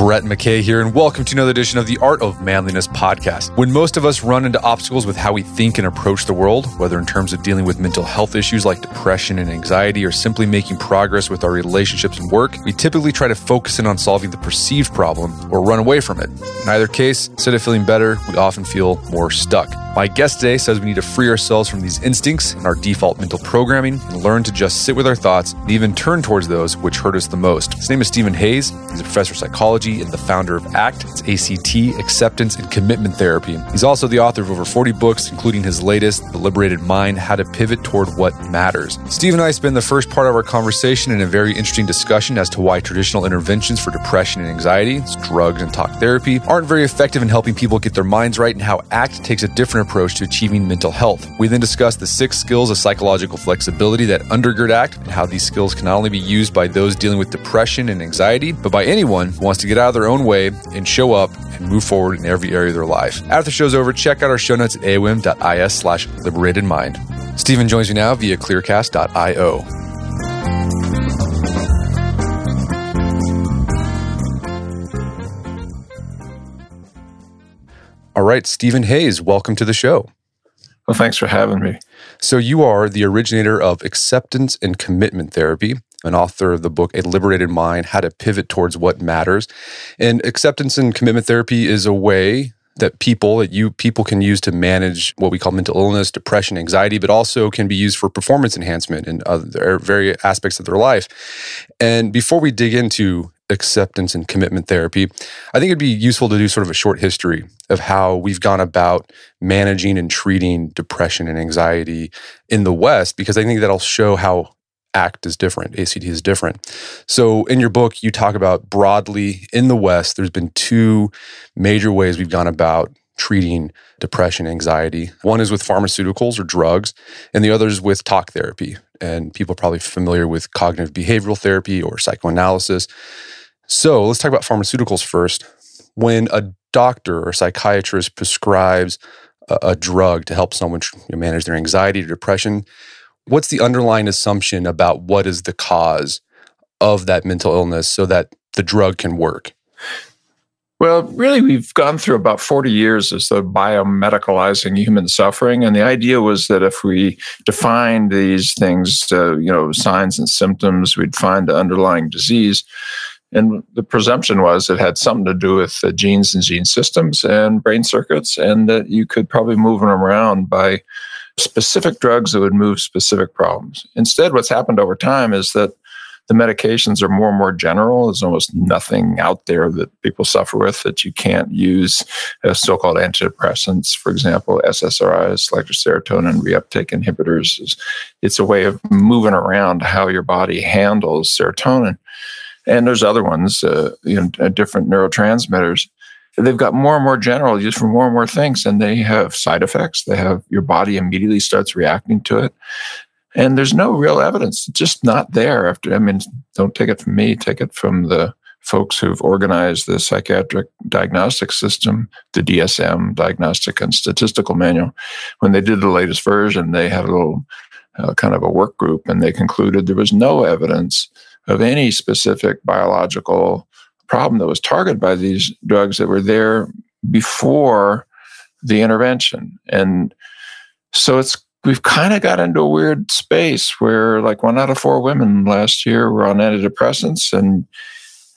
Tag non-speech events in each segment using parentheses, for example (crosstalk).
Brett McKay here, and welcome to another edition of the Art of Manliness podcast. When most of us run into obstacles with how we think and approach the world, whether in terms of dealing with mental health issues like depression and anxiety, or simply making progress with our relationships and work, we typically try to focus in on solving the perceived problem or run away from it. In either case, instead of feeling better, we often feel more stuck. My guest today says we need to free ourselves from these instincts and our default mental programming and learn to just sit with our thoughts and even turn towards those which hurt us the most. His name is Steven Hayes. He's a professor of psychology and the founder of ACT. It's ACT, Acceptance and Commitment Therapy. He's also the author of over 40 books, including his latest, The Liberated Mind How to Pivot Toward What Matters. Steve and I spend the first part of our conversation in a very interesting discussion as to why traditional interventions for depression and anxiety, drugs and talk therapy, aren't very effective in helping people get their minds right and how ACT takes a different approach to achieving mental health. We then discuss the six skills of psychological flexibility that undergird ACT and how these skills can not only be used by those dealing with depression and anxiety, but by anyone who wants to get out of their own way and show up and move forward in every area of their life. After the show's over, check out our show notes at aom.is slash liberated mind. Steven joins me now via clearcast.io. All right, Steven Hayes, welcome to the show. Well, thanks for having me. So, you are the originator of acceptance and commitment therapy, an author of the book A Liberated Mind How to Pivot Towards What Matters. And acceptance and commitment therapy is a way that people that you people can use to manage what we call mental illness, depression, anxiety, but also can be used for performance enhancement and other various aspects of their life. And before we dig into acceptance and commitment therapy, I think it'd be useful to do sort of a short history of how we've gone about managing and treating depression and anxiety in the West, because I think that'll show how ACT is different, ACT is different. So, in your book, you talk about broadly in the West, there's been two major ways we've gone about treating depression, anxiety. One is with pharmaceuticals or drugs, and the other is with talk therapy. And people are probably familiar with cognitive behavioral therapy or psychoanalysis. So, let's talk about pharmaceuticals first. When a doctor or psychiatrist prescribes a, a drug to help someone manage their anxiety or depression, what's the underlying assumption about what is the cause of that mental illness so that the drug can work? Well, really, we've gone through about 40 years as the biomedicalizing human suffering. And the idea was that if we defined these things, to, you know, signs and symptoms, we'd find the underlying disease. And the presumption was it had something to do with the genes and gene systems and brain circuits, and that you could probably move them around by specific drugs that would move specific problems. Instead, what's happened over time is that the medications are more and more general. There's almost nothing out there that people suffer with that you can't use as so-called antidepressants, for example, SSRIs, selective serotonin reuptake inhibitors. It's a way of moving around how your body handles serotonin. And there's other ones, uh, you know, different neurotransmitters they've got more and more general use for more and more things and they have side effects. They have your body immediately starts reacting to it. And there's no real evidence. It's just not there after i mean don't take it from me take it from the folks who've organized the psychiatric diagnostic system the dsm diagnostic and statistical manual. When they did the latest version they had a little uh, kind of a work group and they concluded there was no evidence of any specific biological problem that was targeted by these drugs that were there before the intervention. And so it's we've kind of got into a weird space where like one out of four women last year were on antidepressants and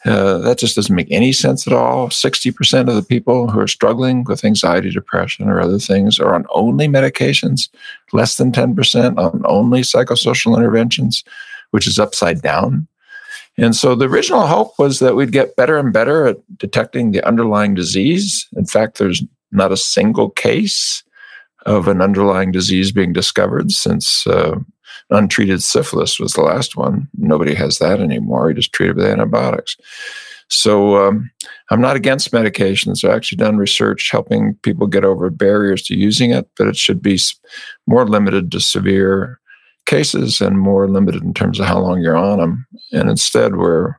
uh, that just doesn't make any sense at all. 60% of the people who are struggling with anxiety, depression, or other things are on only medications, less than 10% on only psychosocial interventions, which is upside down. And so the original hope was that we'd get better and better at detecting the underlying disease. In fact, there's not a single case of an underlying disease being discovered since uh, untreated syphilis was the last one. Nobody has that anymore. You just treat it with antibiotics. So um, I'm not against medications. I've actually done research helping people get over barriers to using it, but it should be more limited to severe cases and more limited in terms of how long you're on them. And instead, we're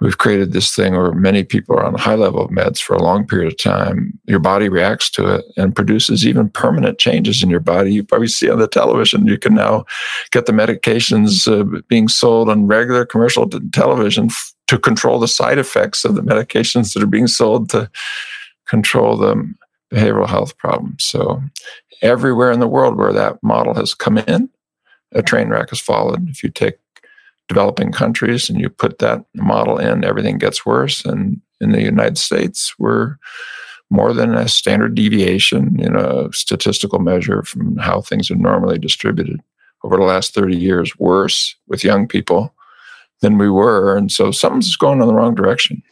we've created this thing where many people are on high level meds for a long period of time. Your body reacts to it and produces even permanent changes in your body. You probably see on the television, you can now get the medications uh, being sold on regular commercial television to control the side effects of the medications that are being sold to control the behavioral health problems. So everywhere in the world where that model has come in, a train wreck has followed. If you take developing countries and you put that model in, everything gets worse. And in the United States, we're more than a standard deviation in a statistical measure from how things are normally distributed over the last 30 years worse with young people than we were. And so something's going in the wrong direction.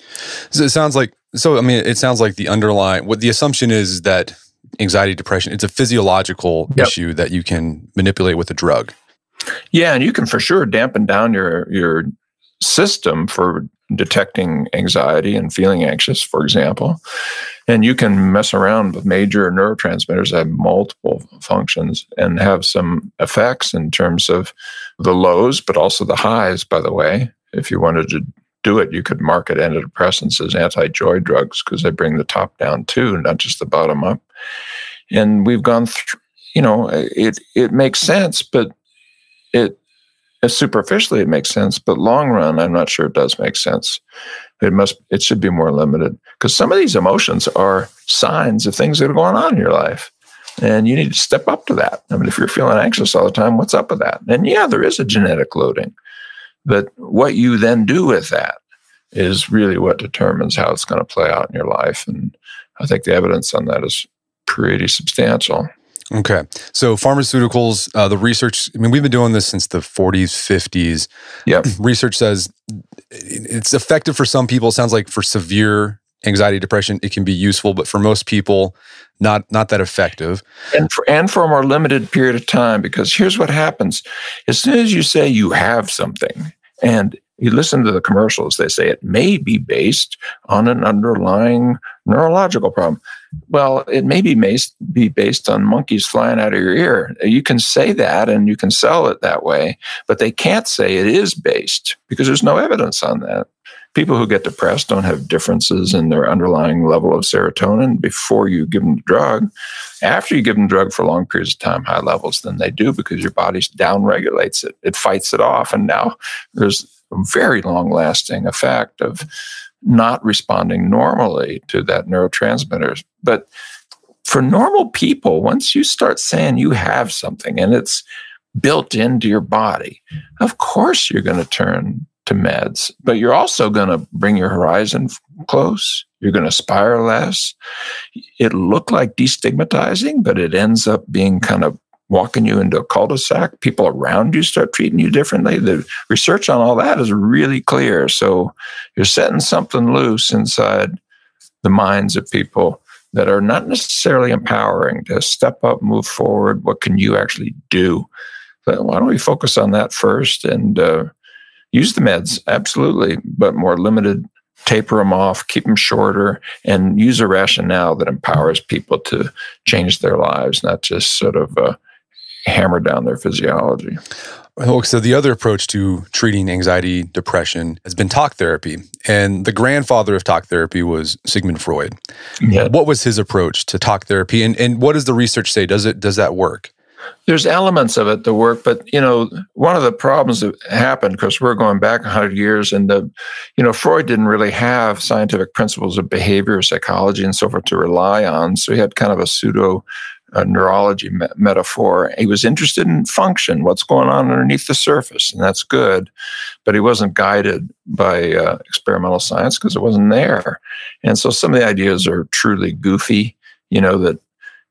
So it sounds like, so I mean, it sounds like the underlying, what the assumption is that anxiety, depression, it's a physiological yep. issue that you can manipulate with a drug. Yeah. And you can for sure dampen down your, your system for detecting anxiety and feeling anxious, for example. And you can mess around with major neurotransmitters that have multiple functions and have some effects in terms of the lows, but also the highs, by the way. If you wanted to do it, you could market antidepressants as anti joy drugs because they bring the top down too, not just the bottom up. And we've gone through, you know, it, it makes sense, but it superficially it makes sense, but long run, I'm not sure it does make sense. It must, it should be more limited because some of these emotions are signs of things that are going on in your life. And you need to step up to that. I mean, if you're feeling anxious all the time, what's up with that? And yeah, there is a genetic loading, but what you then do with that is really what determines how it's going to play out in your life. And I think the evidence on that is pretty substantial. Okay. So pharmaceuticals, uh, the research, I mean, we've been doing this since the 40s, 50s. Yep. (clears throat) Research says it's effective for some people. It sounds like for severe anxiety, depression, it can be useful, but for most people, not not that effective. And for, and for a more limited period of time, because here's what happens. As soon as you say you have something, and you listen to the commercials, they say it may be based on an underlying neurological problem. Well, it may be, based, be based on monkeys flying out of your ear. You can say that and you can sell it that way, but they can't say it is based because there's no evidence on that. People who get depressed don't have differences in their underlying level of serotonin before you give them the drug. After you give them the drug for long periods of time, high levels, then they do because your body down regulates it. It fights it off. And now there's a very long lasting effect of not responding normally to that neurotransmitter. But for normal people, once you start saying you have something and it's built into your body, of course you're going to turn to meds, but you're also going to bring your horizon close. You're going to spiral less. It looked like destigmatizing, but it ends up being kind of walking you into a cul-de-sac, people around you start treating you differently. The research on all that is really clear. So you're setting something loose inside the minds of people that are not necessarily empowering to step up, move forward. What can you actually do? But why don't we focus on that first and uh, use the meds? Absolutely, but more limited. Taper them off, keep them shorter, and use a rationale that empowers people to change their lives, not just sort of uh, hammer down their physiology. So the other approach to treating anxiety, depression has been talk therapy. And the grandfather of talk therapy was Sigmund Freud. Yeah. What was his approach to talk therapy? And, and what does the research say? Does it does that work? There's elements of it that work, but you know, one of the problems that happened because we're going back 100 years, and the, you know, Freud didn't really have scientific principles of behavior, psychology, and so forth to rely on. So he had kind of a pseudo a neurology me- metaphor. He was interested in function, what's going on underneath the surface, and that's good. But he wasn't guided by uh, experimental science because it wasn't there. And so some of the ideas are truly goofy, you know, that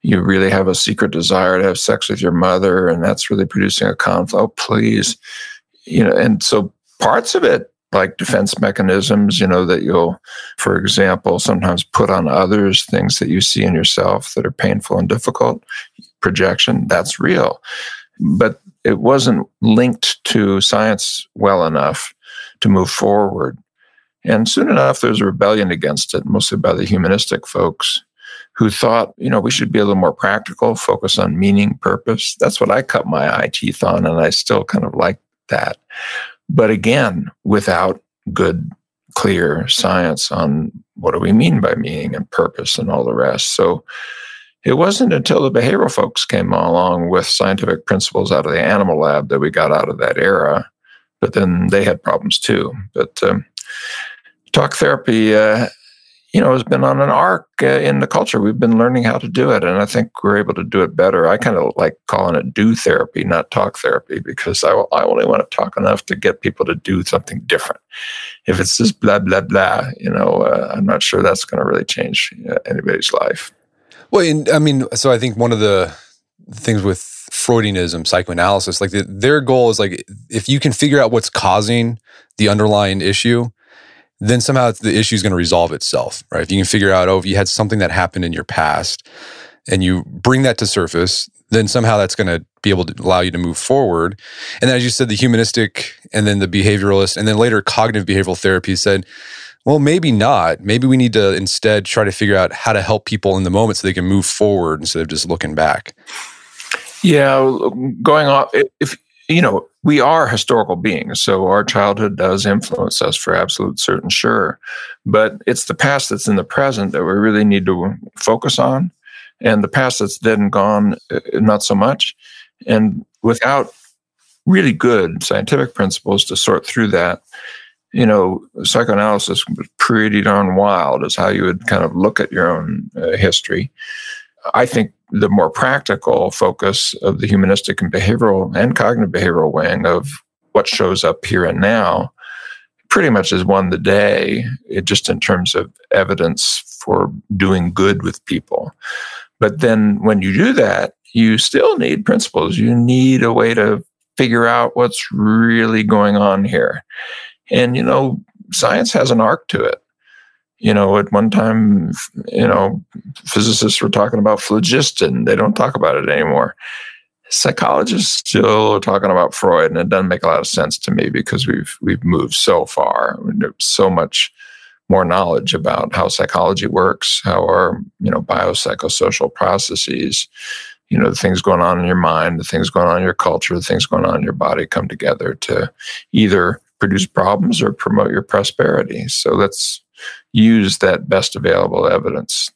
you really have a secret desire to have sex with your mother, and that's really producing a conflict. Oh, please. You know, and so parts of it like defense mechanisms, you know, that you'll, for example, sometimes put on others things that you see in yourself that are painful and difficult. Projection, that's real. But it wasn't linked to science well enough to move forward. And soon enough, there's a rebellion against it, mostly by the humanistic folks who thought, you know, we should be a little more practical, focus on meaning, purpose. That's what I cut my eye teeth on, and I still kind of like that. But again, without good, clear science on what do we mean by meaning and purpose and all the rest. So it wasn't until the behavioral folks came along with scientific principles out of the animal lab that we got out of that era. But then they had problems too. But um, talk therapy, uh, you know, has been on an arc uh, in the culture. We've been learning how to do it, and I think we're able to do it better. I kind of like calling it do therapy, not talk therapy, because I, I only want to talk enough to get people to do something different. If it's just blah blah blah, you know, uh, I'm not sure that's going to really change uh, anybody's life. Well, in, I mean, so I think one of the things with Freudianism, psychoanalysis, like the, their goal is like if you can figure out what's causing the underlying issue, then somehow the issue is going to resolve itself, right? If you can figure out, oh, if you had something that happened in your past and you bring that to surface, then somehow that's going to be able to allow you to move forward. And as you said, the humanistic and then the behavioralist and then later cognitive behavioral therapy said, well, maybe not. Maybe we need to instead try to figure out how to help people in the moment so they can move forward instead of just looking back. Yeah, going off, if you know, we are historical beings, so our childhood does influence us for absolute certain, sure. But it's the past that's in the present that we really need to focus on, and the past that's dead and gone, uh, not so much. And without really good scientific principles to sort through that, you know, psychoanalysis was pretty darn wild, is how you would kind of look at your own uh, history. I think the more practical focus of the humanistic and behavioral and cognitive behavioral wing of what shows up here and now pretty much has won the day, it, just in terms of evidence for doing good with people. But then when you do that, you still need principles. You need a way to figure out what's really going on here. And, you know, science has an arc to it you know, at one time, you know, physicists were talking about phlogiston. They don't talk about it anymore. Psychologists still are talking about Freud, and it doesn't make a lot of sense to me because we've we've moved so far. There's so much more knowledge about how psychology works, how our you know biopsychosocial processes, you know, the things going on in your mind, the things going on in your culture, the things going on in your body come together to either produce problems or promote your prosperity. So that's use that best available evidence.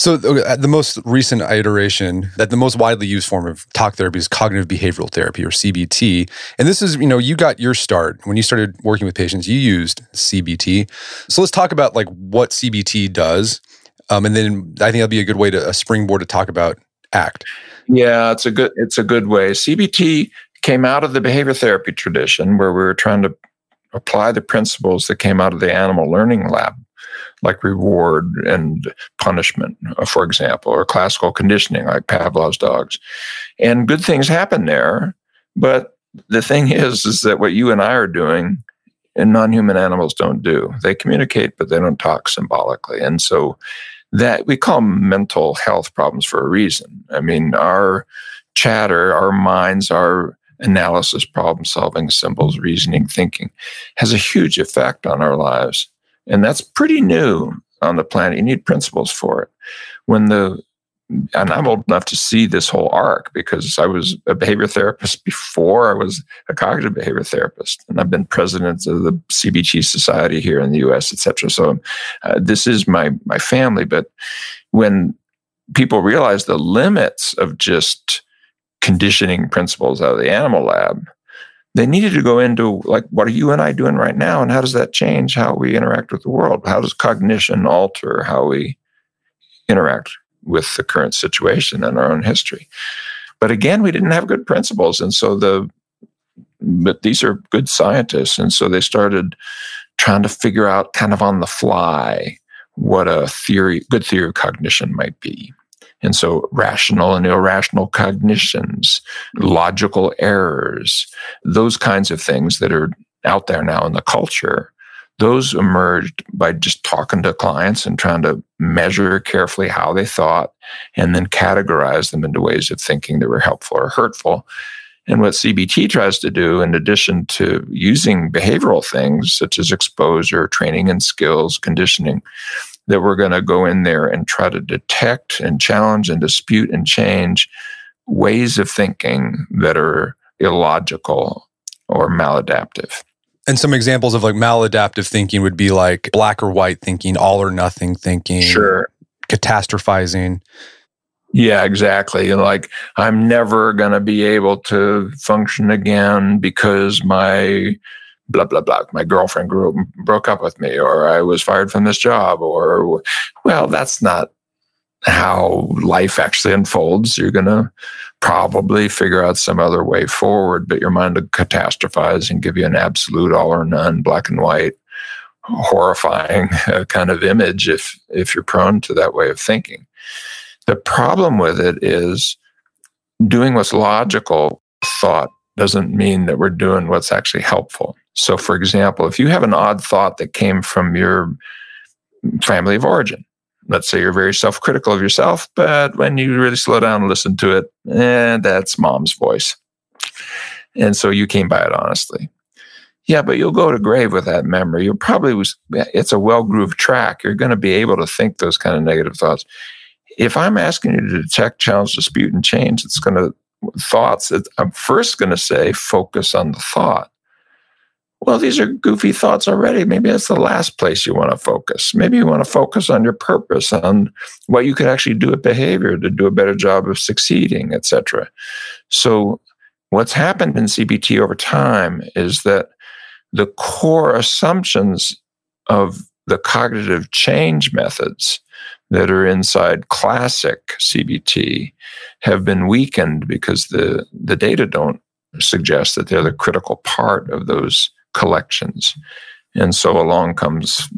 So the most recent iteration, that the most widely used form of talk therapy is cognitive behavioral therapy or CBT. And this is, you know, you got your start when you started working with patients, you used CBT. So let's talk about like what CBT does. Um, and then I think that'll be a good way to a springboard to talk about ACT. Yeah, it's a good it's a good way. CBT came out of the behavior therapy tradition where we were trying to apply the principles that came out of the animal learning lab like reward and punishment, uh, for example, or classical conditioning, like Pavlov's dogs. And good things happen there. But the thing (laughs) is, is that what you and I are doing and non-human animals don't do. They communicate, but they don't talk symbolically. And so that we call mental health problems for a reason. I mean, our chatter, our minds, our analysis, problem solving, symbols, reasoning, thinking has a huge effect on our lives. And that's pretty new on the planet. You need principles for it. When the and I'm old enough to see this whole arc because I was a behavior therapist before I was a cognitive behavior therapist, and I've been president of the CBT Society here in the U.S., et cetera. So uh, this is my my family. But when people realize the limits of just conditioning principles out of the animal lab, they needed to go into like what are you and i doing right now and how does that change how we interact with the world? How does cognition alter how we interact with the current situation and our own history? But again we didn't have good principles and so the but these are good scientists and so they started trying to figure out kind of on the fly what a theory good theory of cognition might be and so rational and irrational cognitions, logical errors, those kinds of things that are out there now in the culture, those emerged by just talking to clients and trying to measure carefully how they thought and then categorize them into ways of thinking that were helpful or hurtful. And what CBT tries to do, in addition to using behavioral things such as exposure, training and skills, conditioning, that we're going to go in there and try to detect and challenge and dispute and change ways of thinking that are illogical or maladaptive. And some examples of like maladaptive thinking would be like black or white thinking, all or nothing thinking, sure, catastrophizing. Yeah, exactly. Like I'm never going to be able to function again because my blah blah blah. My girlfriend grew broke up with me, or I was fired from this job, or well, that's not how life actually unfolds. You're going to probably figure out some other way forward, but your mind will catastrophize and give you an absolute all or none, black and white, horrifying (laughs) kind of image if if you're prone to that way of thinking. The problem with it is doing what's logical thought doesn't mean that we're doing what's actually helpful. So, for example, if you have an odd thought that came from your family of origin, let's say you're very self critical of yourself, but when you really slow down and listen to it, eh, that's mom's voice. And so you came by it honestly. Yeah, but you'll go to grave with that memory. You'll probably, was, it's a well grooved track. You're going to be able to think those kind of negative thoughts. If I'm asking you to detect, challenge, dispute, and change, it's going to, thoughts, I'm first going to say, focus on the thought well, these are goofy thoughts already. Maybe that's the last place you want to focus. Maybe you want to focus on your purpose, on what you could actually do with behavior to do a better job of succeeding, etc. So, what's happened in CBT over time is that the core assumptions of the cognitive change methods that are inside classic CBT have been weakened because the, the data don't suggest that they're the critical part of those collections. And so along comes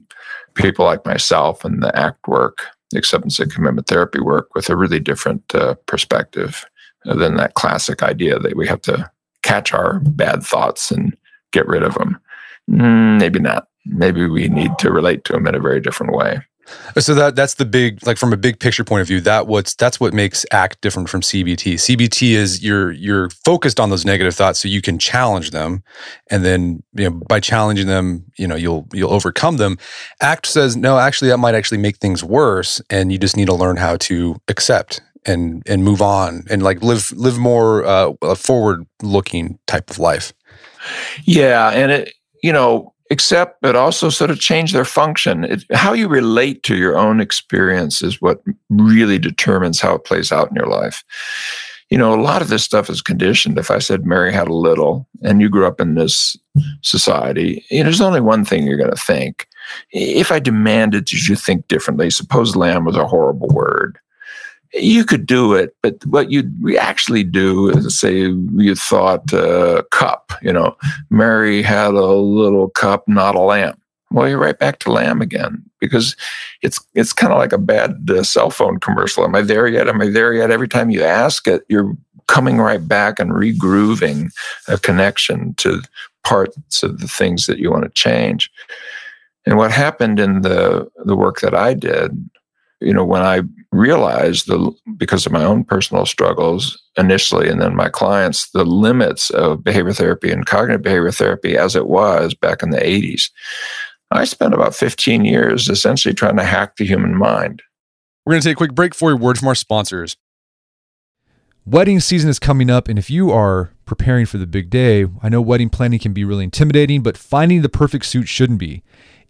people like myself and the ACT work, acceptance and commitment therapy work, with a really different uh, perspective than that classic idea that we have to catch our bad thoughts and get rid of them. Mm, maybe not. Maybe we need to relate to them in a very different way. So that that's the big like from a big picture point of view that what's that's what makes ACT different from CBT. CBT is you're you're focused on those negative thoughts so you can challenge them and then you know by challenging them, you know, you'll you'll overcome them. ACT says no, actually that might actually make things worse and you just need to learn how to accept and and move on and like live live more uh, forward looking type of life. Yeah, and it you know accept, but also sort of change their function. It, how you relate to your own experience is what really determines how it plays out in your life. You know, a lot of this stuff is conditioned. If I said Mary had a little and you grew up in this society, you know, there's only one thing you're going to think. If I demanded that you think differently, suppose lamb was a horrible word you could do it, but what you actually do is say you thought uh, cup, you know, Mary had a little cup, not a lamb. Well, you're right back to lamb again because it's it's kind of like a bad uh, cell phone commercial. Am I there yet? Am I there yet? Every time you ask it, you're coming right back and regrooving a connection to parts of the things that you want to change. And what happened in the the work that I did you know, when I realized the because of my own personal struggles initially, and then my clients, the limits of behavior therapy and cognitive behavior therapy as it was back in the 80s, I spent about 15 years essentially trying to hack the human mind. We're going to take a quick break for a word from our sponsors. Wedding season is coming up, and if you are preparing for the big day, I know wedding planning can be really intimidating, but finding the perfect suit shouldn't be.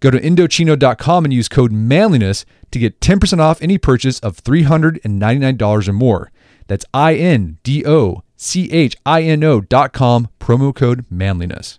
Go to Indochino.com and use code manliness to get 10% off any purchase of $399 or more. That's I N D O C H I N O.com, promo code manliness.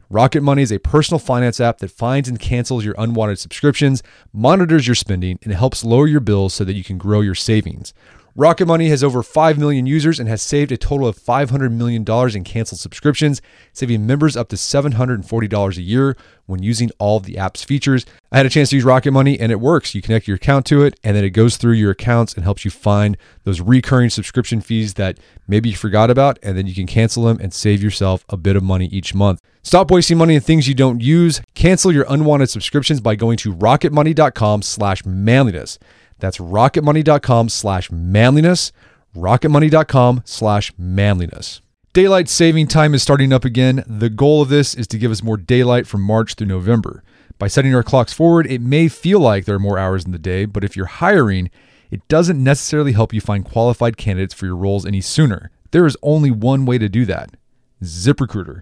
Rocket Money is a personal finance app that finds and cancels your unwanted subscriptions, monitors your spending, and helps lower your bills so that you can grow your savings. Rocket Money has over 5 million users and has saved a total of $500 million in canceled subscriptions, saving members up to $740 a year when using all of the app's features. I had a chance to use Rocket Money and it works. You connect your account to it and then it goes through your accounts and helps you find those recurring subscription fees that maybe you forgot about and then you can cancel them and save yourself a bit of money each month. Stop wasting money on things you don't use. Cancel your unwanted subscriptions by going to rocketmoney.com slash manliness. That's rocketmoney.com slash manliness, rocketmoney.com slash manliness. Daylight saving time is starting up again. The goal of this is to give us more daylight from March through November. By setting our clocks forward, it may feel like there are more hours in the day, but if you're hiring, it doesn't necessarily help you find qualified candidates for your roles any sooner. There is only one way to do that ZipRecruiter.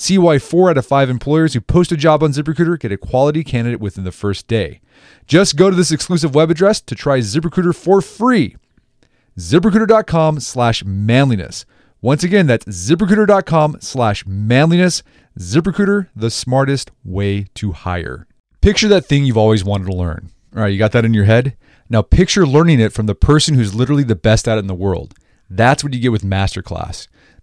See why four out of five employers who post a job on ZipRecruiter get a quality candidate within the first day. Just go to this exclusive web address to try ZipRecruiter for free ziprecruiter.com slash manliness. Once again, that's ziprecruiter.com slash manliness. ZipRecruiter, the smartest way to hire. Picture that thing you've always wanted to learn. All right, you got that in your head? Now picture learning it from the person who's literally the best at it in the world. That's what you get with Masterclass.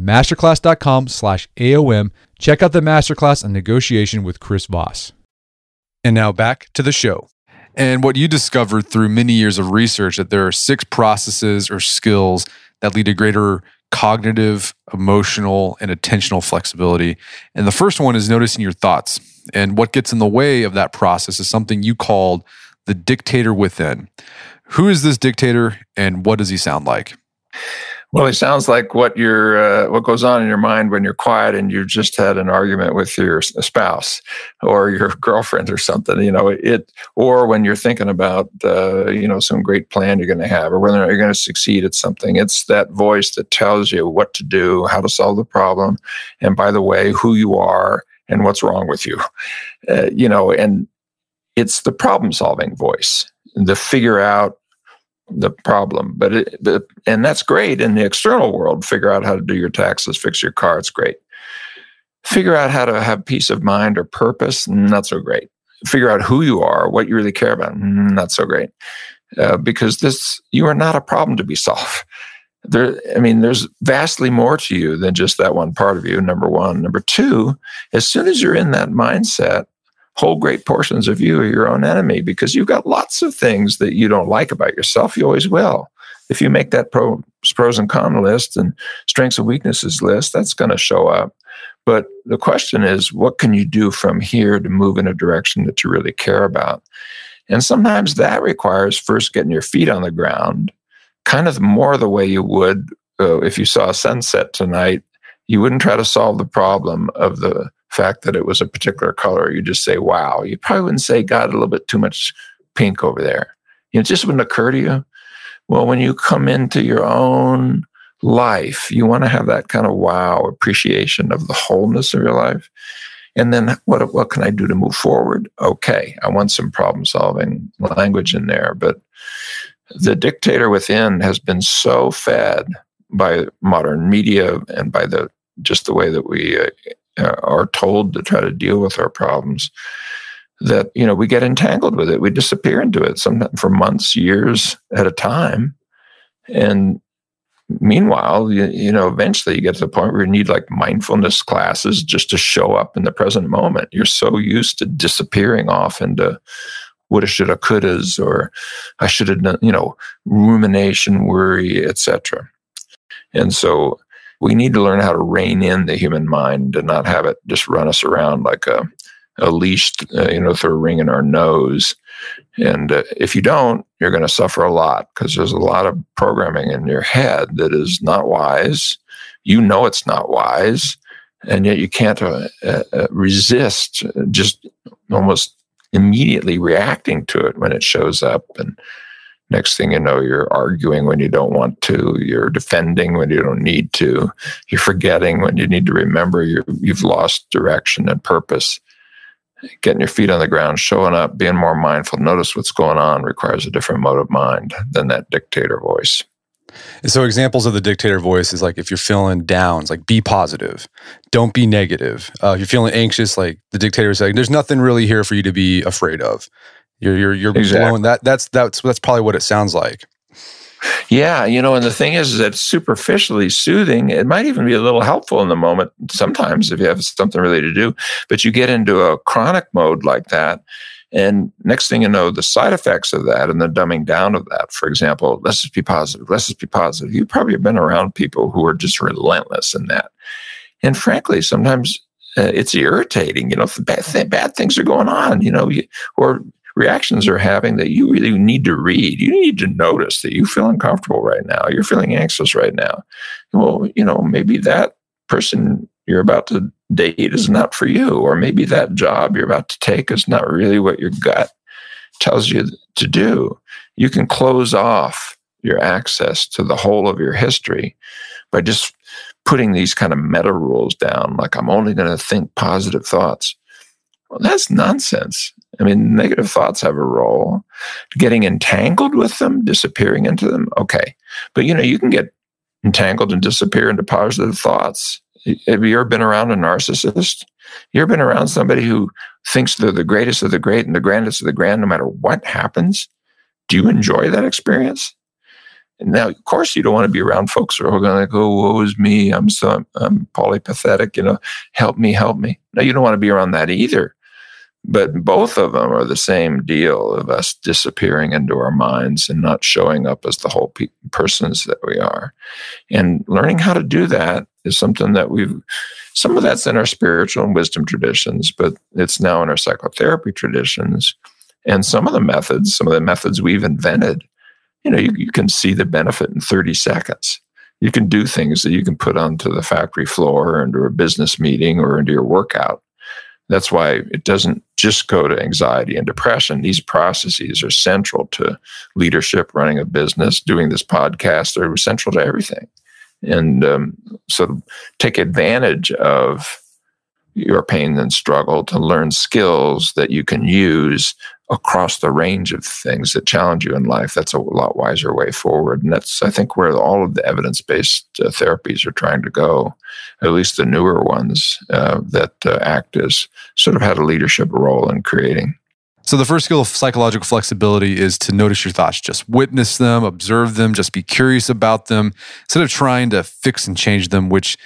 masterclass.com slash AOM. Check out the masterclass on negotiation with Chris Voss. And now back to the show. And what you discovered through many years of research that there are six processes or skills that lead to greater cognitive, emotional, and attentional flexibility. And the first one is noticing your thoughts. And what gets in the way of that process is something you called the dictator within. Who is this dictator and what does he sound like? Well, it sounds like what you're, uh, what goes on in your mind when you're quiet and you've just had an argument with your spouse or your (laughs) girlfriend or something. You know, it, or when you're thinking about, uh, you know, some great plan you're going to have, or whether you're going to succeed at something. It's that voice that tells you what to do, how to solve the problem, and by the way, who you are and what's wrong with you. Uh, you know, and it's the problem-solving voice, the figure out the problem. But it, but, and that's great in the external world. Figure out how to do your taxes, fix your car. It's great. Figure out how to have peace of mind or purpose. Not so great. Figure out who you are, what you really care about. Not so great. Uh, because this, you are not a problem to be solved. There, I mean, there's vastly more to you than just that one part of you. Number one. Number two, as soon as you're in that mindset, whole great portions of you are your own enemy because you've got lots of things that you don't like about yourself. You always will. If you make that pro, pros and cons list and strengths and weaknesses list, that's going to show up. But the question is, what can you do from here to move in a direction that you really care about? And sometimes that requires first getting your feet on the ground, kind of more the way you would uh, if you saw a sunset tonight. You wouldn't try to solve the problem of the fact that it was a particular color. You just say, wow. You probably wouldn't say, God, a little bit too much pink over there. You know, it just wouldn't occur to you. Well, when you come into your own life, you want to have that kind of wow appreciation of the wholeness of your life. And then what, what can I do to move forward? Okay, I want some problem solving language in there. But the dictator within has been so fed by modern media and by the just the way that we uh, Uh, are told to try to deal with our problems that you know we get entangled with it. We disappear into it sometimes for months years at a time. And meanwhile you, you know eventually you get to the point where you need like mindfulness classes just to show up in the present moment. You're so used to disappearing off into woulda shoulda couldas or i should have done you know rumination worry etc and so we need to learn how to rein in the human mind and not have it just run us around like a, a leash, uh, you know, through a ring in our nose. And uh, if you don't, you're going to suffer a lot because there's a lot of programming in your head that is not wise. You know it's not wise, and yet you can't uh, uh, uh resist just almost immediately reacting to it when it shows up. And Next thing you know, you're arguing when you don't want to. You're defending when you don't need to. You're forgetting when you need to remember you you've lost direction and purpose. Getting your feet on the ground, showing up, being more mindful, notice what's going on requires a different mode of mind than that dictator voice. So examples of the dictator voice is like if you're feeling down, it's like be positive, don't be negative. Uh, if you're feeling anxious, like the dictator is saying, there's nothing really here for you to be afraid of. You're you're you're exactly. blowing that. That's that's that's probably what it sounds like. Yeah, you know, and the thing is, is that superficially soothing, it might even be a little helpful in the moment sometimes if you have something really to do. But you get into a chronic mode like that. And next thing you know, the side effects of that and the dumbing down of that, for example, let's just be positive, let's just be positive. You've probably been around people who are just relentless in that. And frankly, sometimes uh, it's irritating, you know, if bad, th- bad things are going on, you know, you, or reactions are having that you really need to read. You need to notice that you feel uncomfortable right now. You're feeling anxious right now. Well, you know, maybe that person you're about to date is not for you, or maybe that job you're about to take is not really what your gut tells you to do. You can close off your access to the whole of your history by just putting these kind of meta rules down, like I'm only going to think positive thoughts. Well, that's nonsense. I mean, negative thoughts have a role. Getting entangled with them, disappearing into them, okay. But you know, you can get entangled and disappear into positive thoughts. Have you ever been around a narcissist? You ever been around somebody who thinks they're the greatest of the great and the grandest of the grand, no matter what happens? Do you enjoy that experience? Now, of course, you don't want to be around folks who are going to go, "Woe is me! I'm so I'm polypathetic." You know, help me, help me. No, you don't want to be around that either. But both of them are the same deal of us disappearing into our minds and not showing up as the whole pe- persons that we are. And learning how to do that is something that we've, some of that's in our spiritual and wisdom traditions, but it's now in our psychotherapy traditions. And some of the methods, some of the methods we've invented, you know, you, you can see the benefit in 30 seconds you can do things that you can put onto the factory floor or into a business meeting or into your workout that's why it doesn't just go to anxiety and depression. These processes are central to leadership, running a business, doing this podcast. They're central to everything. And um, so take advantage of your pain and struggle to learn skills that you can use across the range of things that challenge you in life. That's a lot wiser way forward. And that's, I think, where all of the evidence based uh, therapies are trying to go, at least the newer ones uh, that uh, ACT as sort of had a leadership role in creating. So, the first skill of psychological flexibility is to notice your thoughts. Just witness them, observe them, just be curious about them instead of trying to fix and change them, which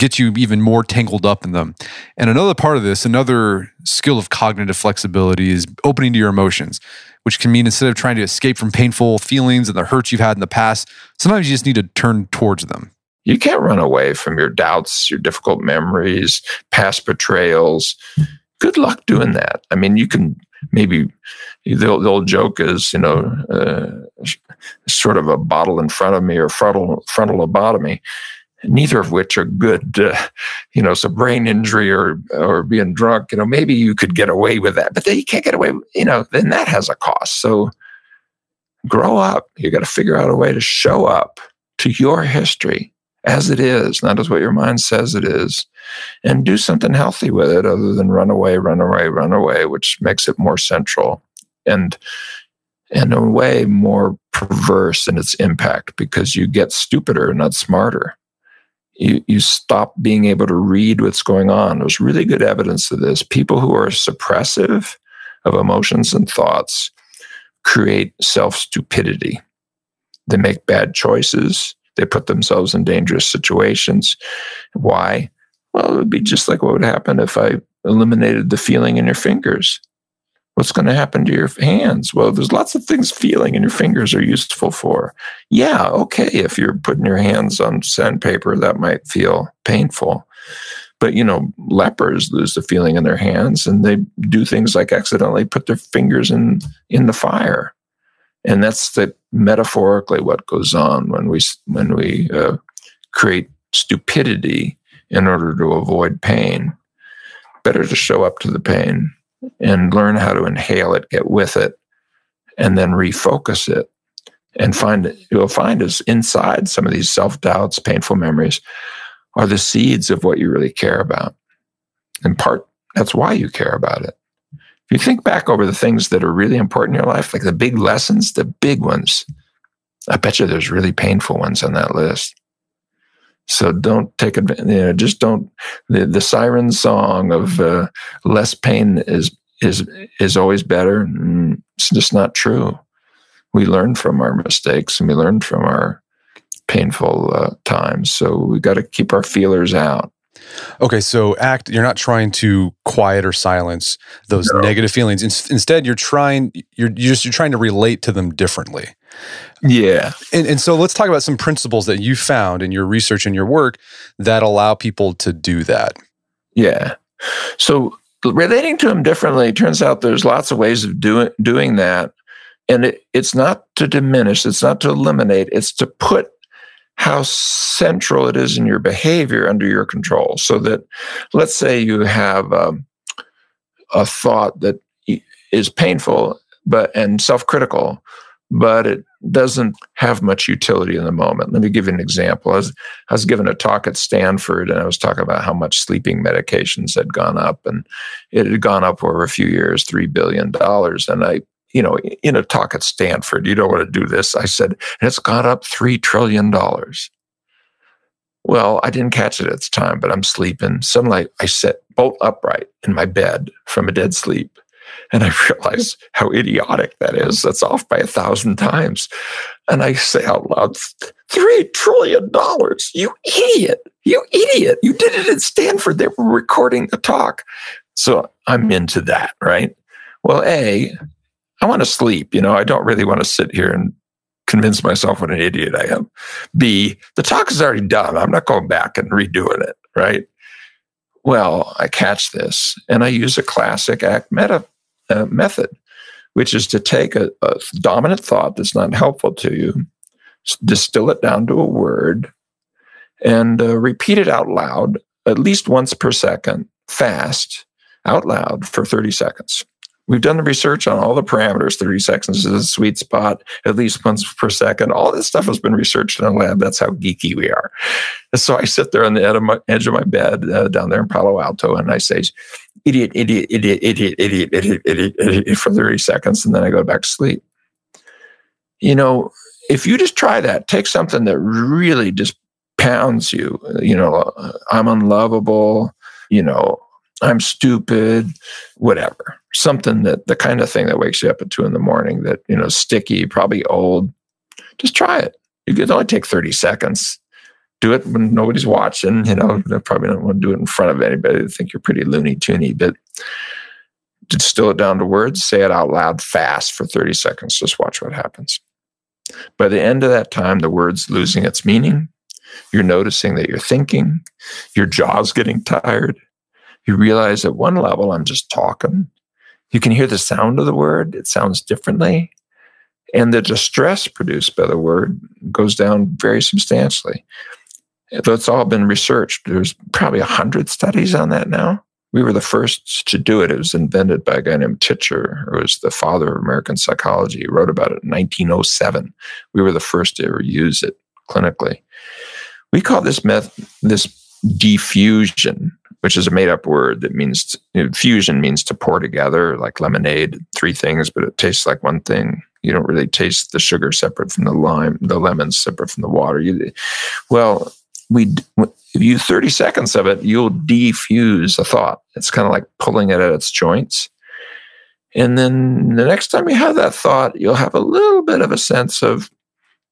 gets you even more tangled up in them. And another part of this, another skill of cognitive flexibility is opening to your emotions, which can mean instead of trying to escape from painful feelings and the hurts you've had in the past, sometimes you just need to turn towards them. You can't run away from your doubts, your difficult memories, past betrayals. Good luck doing that. I mean, you can maybe the, the old joke is, you know, uh, sort of a bottle in front of me or frontal frontal lobotomy neither of which are good. Uh, you know, so brain injury or or being drunk. You know, maybe you could get away with that, but then you can't get away. You know, then that has a cost. So grow up. You got to figure out a way to show up to your history as it is, not as what your mind says it is, and do something healthy with it, other than run away, run away, run away, which makes it more central and in a way more perverse in its impact because you get stupider, not smarter you, you stop being able to read what's going on. There's really good evidence of this. People who are suppressive of emotions and thoughts create self stupidity. They make bad choices. They put themselves in dangerous situations. Why? Well, it would be just like what would happen if I eliminated the feeling in your fingers. What's going to happen to your hands? Well, there's lots of things feeling in your fingers are useful for. Yeah, okay, if you're putting your hands on sandpaper, that might feel painful. But, you know, lepers lose the feeling in their hands and they do things like accidentally put their fingers in, in the fire. And that's the metaphorically what goes on when we, when we uh, create stupidity in order to avoid pain. Better to show up to the pain and learn how to inhale it, get with it, and then refocus it. And find you'll find is inside some of these self doubts, painful memories, are the seeds of what you really care about. In part, that's why you care about it. If you think back over the things that are really important in your life, like the big lessons, the big ones, I bet you there's really painful ones on that list. So don't take advantage. You know, just don't. The, the siren song of uh, less pain is is is always better. It's just not true. We learn from our mistakes and we learn from our painful uh, times. So we got to keep our feelers out. Okay, so act. You're not trying to quiet or silence those no. negative feelings. In, instead, you're trying. You're, you're just you're trying to relate to them differently. Yeah. And, and so let's talk about some principles that you found in your research and your work that allow people to do that. Yeah. So relating to them differently, turns out there's lots of ways of doing doing that. And it, it's not to diminish, it's not to eliminate, it's to put how central it is in your behavior under your control. So that, let's say you have um, a thought that is painful, but and self-critical, but it doesn't have much utility in the moment. Let me give you an example. I was, I was given a talk at Stanford and I was talking about how much sleeping medications had gone up and it had gone up over a few years, $3 billion. And I, you know, in a talk at Stanford, you don't want to do this. I said, it's gone up $3 trillion. Well, I didn't catch it at the time, but I'm sleeping. Suddenly I sit bolt upright in my bed from a dead sleep. And I (laughs) realize how idiotic that is. That's off by a thousand times. And I say out loud, three trillion dollars. You idiot. You idiot. You did it at Stanford. They were recording the talk. So I'm into that, right? Well, A, I want to sleep. You know, I don't really want to sit here and convince myself what an idiot I am. B, the talk is already done. I'm not going back and redoing it, right? Well, I catch this and I use a classic act meta uh, method, which is to take a, a dominant thought that's not helpful to you, distill it down to a word, and uh, repeat it out loud at least once per second, fast, out loud for 30 seconds. We've done the research on all the parameters. 30 seconds is a sweet spot, at least once per second. All this stuff has been researched in a lab. That's how geeky we are. And so I sit there on the edge of my, edge of my bed uh, down there in Palo Alto and I say, idiot, idiot, idiot, idiot, idiot, idiot, idiot, idiot for 30 seconds. And then I go back to sleep. You know, if you just try that, take something that really just pounds you, you know, I'm unlovable, you know, I'm stupid, whatever. Something that the kind of thing that wakes you up at two in the morning that, you know, sticky, probably old. Just try it. You can only take 30 seconds. Do it when nobody's watching. You know, I probably don't want to do it in front of anybody. I think you're pretty loony toony, but distill it down to words, say it out loud fast for 30 seconds. Just watch what happens. By the end of that time, the word's losing its meaning. You're noticing that you're thinking, your jaw's getting tired, you realize at one level, I'm just talking. You can hear the sound of the word, it sounds differently. And the distress produced by the word goes down very substantially. That's all been researched. There's probably a hundred studies on that now. We were the first to do it. It was invented by a guy named Titchener, who was the father of American psychology. He wrote about it in 1907. We were the first to ever use it clinically. We call this method this defusion which is a made up word that means you know, fusion means to pour together like lemonade, three things, but it tastes like one thing. You don't really taste the sugar separate from the lime, the lemons separate from the water. You, well, we if you 30 seconds of it, you'll defuse a thought. It's kind of like pulling it at its joints. And then the next time you have that thought, you'll have a little bit of a sense of,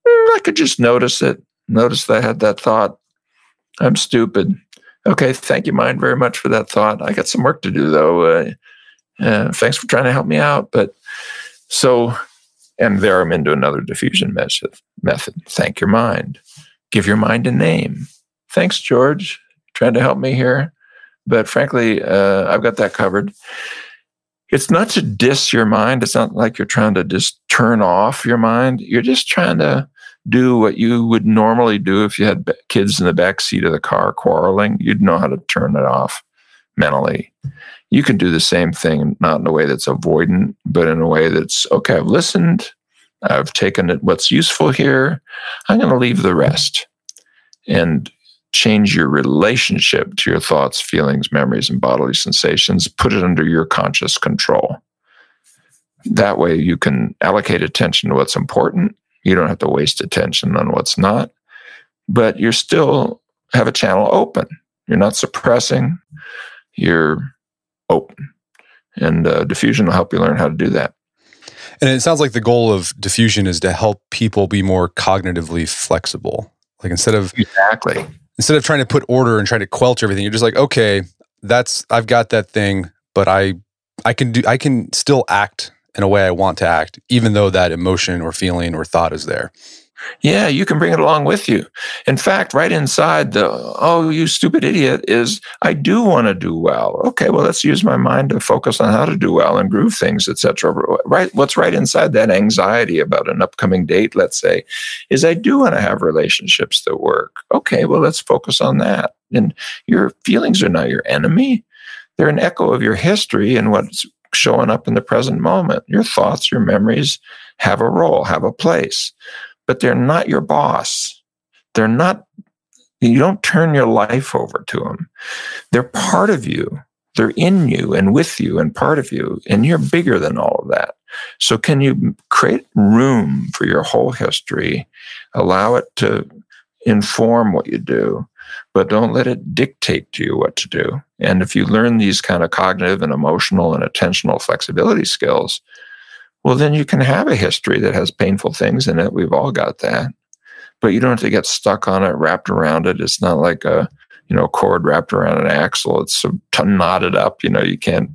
mm, I could just notice it. Notice that I had that thought. I'm stupid. Okay, thank you, mind, very much for that thought. I got some work to do, though. Uh, uh, thanks for trying to help me out. But so, and there I'm into another defusion method. Method. Thank your mind. Give your mind a name. Thanks, George. Trying to help me here. But frankly, uh, I've got that covered it's not to diss your mind. It's not like you're trying to just turn off your mind. You're just trying to do what you would normally do if you had kids in the back seat of the car quarreling. You'd know how to turn it off mentally. You can do the same thing, not in a way that's avoidant, but in a way that's okay. I've listened. I've taken. What's useful here? I'm going to leave the rest. And change your relationship to your thoughts, feelings, memories, and bodily sensations, put it under your conscious control. That way, you can allocate attention to what's important. You don't have to waste attention on what's not, but you're still have a channel open. You're not suppressing, you're open. And uh, defusion will help you learn how to do that. And it sounds like the goal of defusion is to help people be more cognitively flexible. Like instead of exactly instead of trying to put order and trying to quelch everything, you're just like, okay, that's I've got that thing, but I I can do I can still act in a way I want to act, even though that emotion or feeling or thought is there. Yeah, you can bring it along with you. In fact, right inside the, oh, you stupid idiot, is I do want to do well. Okay, well, let's use my mind to focus on how to do well and groove things, etc. Right, what's right inside that anxiety about an upcoming date, let's say, is I do want to have relationships that work. Okay, well, let's focus on that. And your feelings are not your enemy. They're an echo of your history and what's showing up in the present moment. Your thoughts, your memories have a role, have a place but they're not your boss. They're not, you don't turn your life over to them. They're part of you. They're in you and with you and part of you. And you're bigger than all of that. So, can you create room for your whole history? Allow it to inform what you do, but don't let it dictate to you what to do. And if you learn these kind of cognitive and emotional and attentional flexibility skills, well, then you can have a history that has painful things in it. We've all got that. But you don't have to get stuck on it, wrapped around it. It's not like a, you know, cord wrapped around an axle. It's knotted up. You know, you can't,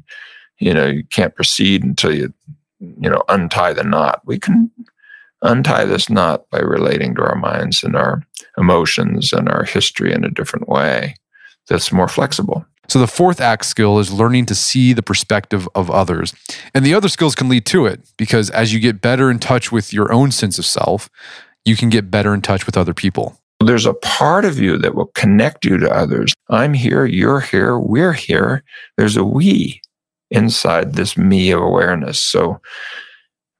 you know, you can't proceed until you, you know, untie the knot. We can untie this knot by relating to our minds and our emotions and our history in a different way that's more flexible. So the fourth act skill is learning to see the perspective of others. And the other skills can lead to it because as you get better in touch with your own sense of self, you can get better in touch with other people. There's a part of you that will connect you to others. I'm here, you're here, we're here. There's a we inside this me of awareness. So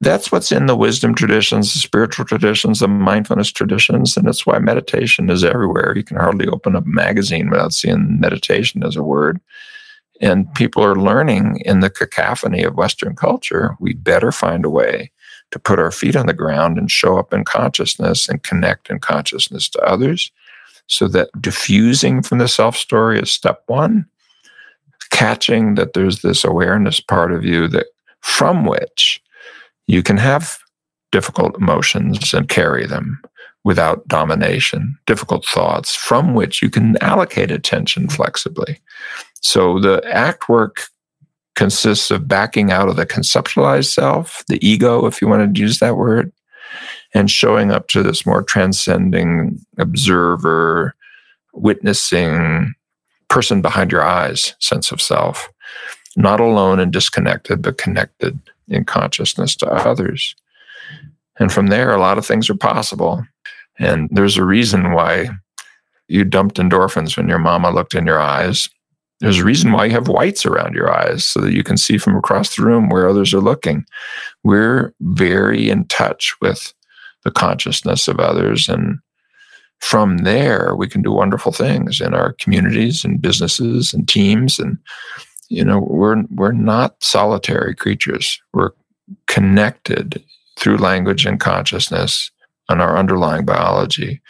that's what's in the wisdom traditions, the spiritual traditions, the mindfulness traditions. And that's why meditation is everywhere. You can hardly open a magazine without seeing meditation as a word. And people are learning in the cacophony of Western culture, we better find a way to put our feet on the ground and show up in consciousness and connect in consciousness to others. So that defusing from the self story is step one. Catching that there's this awareness part of you that from which you can have difficult emotions and carry them without domination, difficult thoughts from which you can allocate attention flexibly. So the act work consists of backing out of the conceptualized self, the ego, if you want to use that word, and showing up to this more transcending observer, witnessing person behind your eyes sense of self, not alone and disconnected, but connected in consciousness to others. And from there, a lot of things are possible. And there's a reason why you dumped endorphins when your mama looked in your eyes. There's a reason why you have whites around your eyes so that you can see from across the room where others are looking. We're very in touch with the consciousness of others. And from there, we can do wonderful things in our communities and businesses and teams. And you know we're we're not solitary creatures. We're connected through language and consciousness and our underlying biology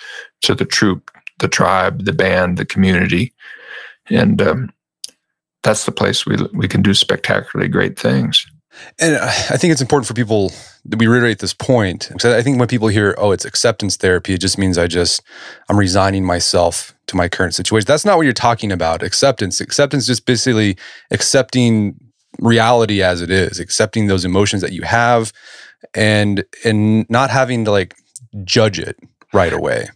to the troop the tribe the band the community. And um, that's the place we we can do spectacularly great things And I think it's important for people that we reiterate this point. Because I think when people hear, oh, it's acceptance therapy, it just means I just, I'm resigning myself to my current situation. That's not what you're talking about. Acceptance. Acceptance just basically accepting reality as it is, accepting those emotions that you have and and not having to like judge it right away.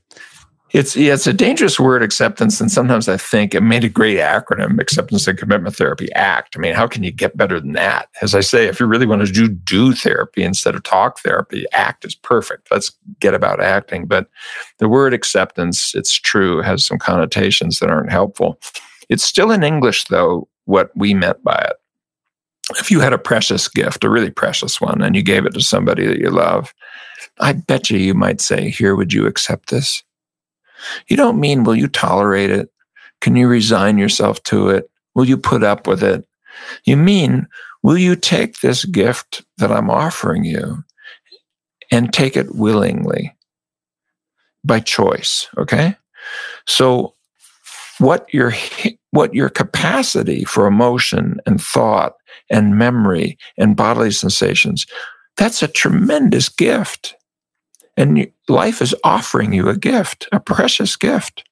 It's yeah, it's a dangerous word, acceptance, and sometimes I think it made a great acronym, acceptance and commitment therapy. ACT. I mean, how can you get better than that? As I say, if you really want to do do therapy instead of talk therapy, ACT is perfect. Let's get about acting. But the word acceptance, it's true, has some connotations that aren't helpful. It's still in English, though, what we meant by it. If you had a precious gift, a really precious one, and you gave it to somebody that you love, I bet you you might say, Here, would you accept this? You don't mean, will you tolerate it? Can you resign yourself to it? Will you put up with it? You mean, will you take this gift that I'm offering you and take it willingly by choice? Okay. So what your, what your capacity for emotion and thought and memory and bodily sensations, that's a tremendous gift. And life is offering you a gift, a precious gift.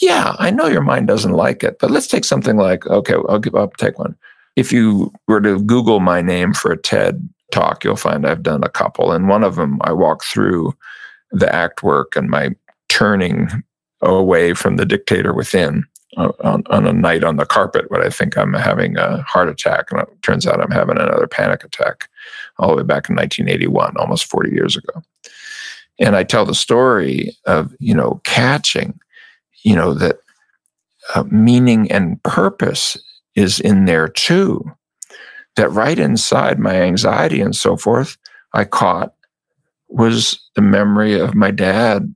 Yeah, I know your mind doesn't like it, but let's take something like, okay, I'll give up, take one. If you were to Google my name for a TED talk, you'll find I've done a couple. And one of them, I walk through the act work and my turning away from the dictator within uh, on, on a night on the carpet when I think I'm having a heart attack. And it turns out I'm having another panic attack all the way back in 1981, almost 40 years ago. And I tell the story of, you know, catching, you know, that uh, meaning and purpose is in there too. That right inside my anxiety and so forth, I caught was the memory of my dad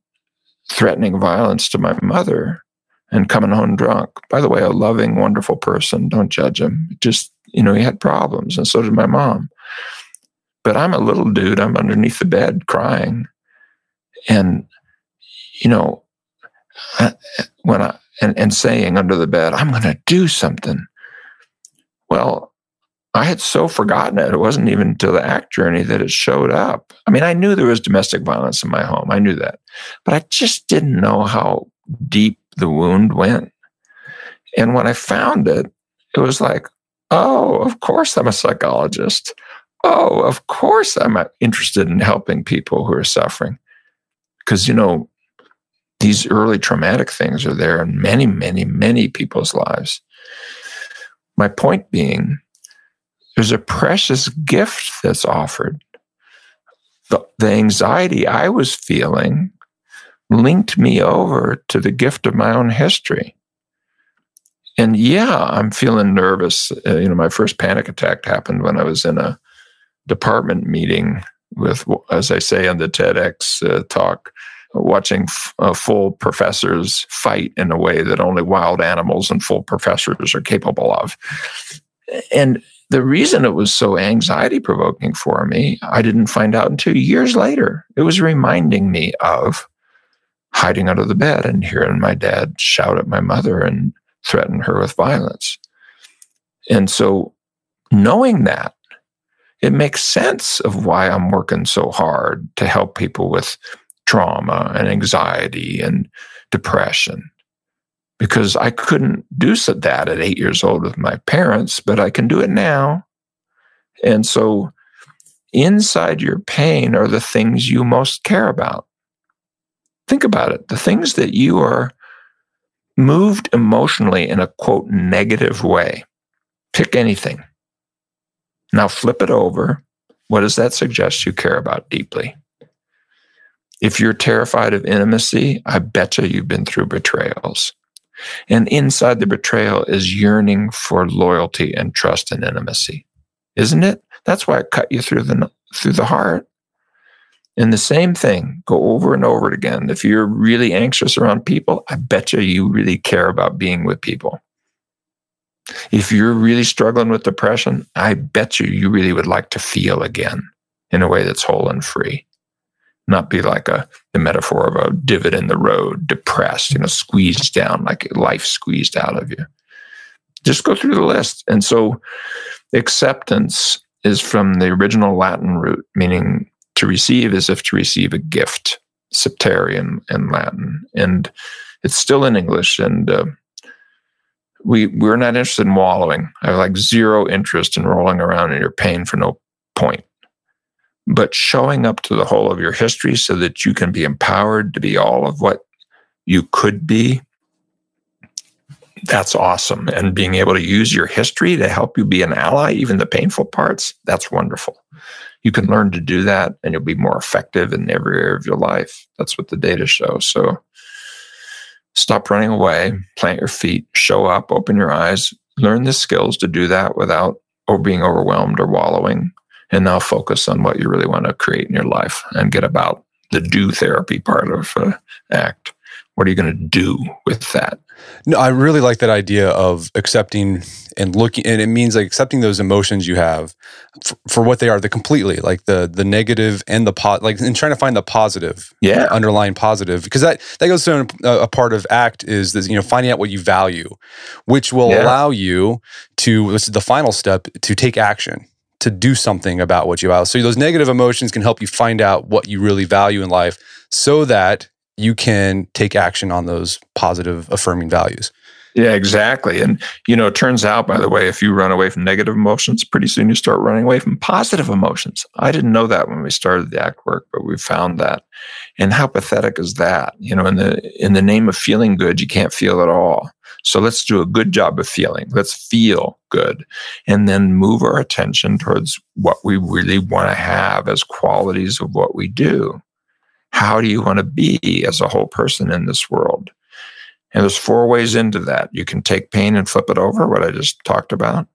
threatening violence to my mother and coming home drunk. By the way, a loving, wonderful person. Don't judge him. Just, you know, he had problems, and so did my mom. But I'm a little dude. I'm underneath the bed crying. And, you know, when I, and, and saying under the bed, I'm going to do something. Well, I had so forgotten it. It wasn't even until the act journey that it showed up. I mean, I knew there was domestic violence in my home. I knew that. But I just didn't know how deep the wound went. And when I found it, it was like, oh, of course I'm a psychologist. Oh, of course I'm uh, interested in helping people who are suffering. Because, you know, these early traumatic things are there in many, many, many people's lives. My point being, there's a precious gift that's offered. The, the anxiety I was feeling linked me over to the gift of my own history. And yeah, I'm feeling nervous. Uh, you know, my first panic attack happened when I was in a department meeting with, as I say in the TEDx uh, talk, watching f- uh, full professors fight in a way that only wild animals and full professors are capable of. And the reason it was so anxiety provoking for me, I didn't find out until years later. It was reminding me of hiding under the bed and hearing my dad shout at my mother and threaten her with violence. And so, knowing that, it makes sense of why I'm working so hard to help people with trauma and anxiety and depression. Because I couldn't do that at eight years old with my parents, but I can do it now. And so, inside your pain are the things you most care about. Think about it. The things that you are moved emotionally in a quote negative way, pick anything. Now flip it over. What does that suggest you care about deeply? If you're terrified of intimacy, I bet you you've been through betrayals. And inside the betrayal is yearning for loyalty and trust and intimacy. Isn't it? That's why it cut you through the through the heart. And the same thing, go over and over again. If you're really anxious around people, I bet you you really care about being with people. If you're really struggling with depression, I bet you you really would like to feel again in a way that's whole and free. Not be like a the metaphor of a divot in the road, depressed, you know, squeezed down, like life squeezed out of you. Just go through the list. And so acceptance is from the original Latin root, meaning to receive as if to receive a gift, septarian in, in Latin. And it's still in English. And uh, we, we're not interested in wallowing. I have like zero interest in rolling around in your pain for no point. But showing up to the whole of your history so that you can be empowered to be all of what you could be that's awesome. And being able to use your history to help you be an ally, even the painful parts, that's wonderful. You can learn to do that and you'll be more effective in every area of your life. That's what the data shows. So stop running away, plant your feet, show up, open your eyes, learn the skills to do that without or being overwhelmed or wallowing. And now focus on what you really want to create in your life and get about the do therapy part of uh, ACT. What are you going to do with that? No, I really like that idea of accepting and looking, and it means like accepting those emotions you have for, for what they are, the completely like the the negative and the pot, like and trying to find the positive, yeah, underlying positive, because that that goes to a, a, part of ACT is this, you know finding out what you value, which will yeah. allow you to this is the final step to take action to do something about what you value. So those negative emotions can help you find out what you really value in life, so that you can take action on those positive affirming values. Yeah, exactly. And, you know, it turns out, by the way, if you run away from negative emotions, pretty soon you start running away from positive emotions. I didn't know that when we started the act work, but we found that. And how pathetic is that? You know, in the, in the name of feeling good, you can't feel at all. So let's do a good job of feeling. Let's feel good and then move our attention towards what we really want to have as qualities of what we do. How do you want to be as a whole person in this world? And there's four ways into that. You can take pain and flip it over, what I just talked about.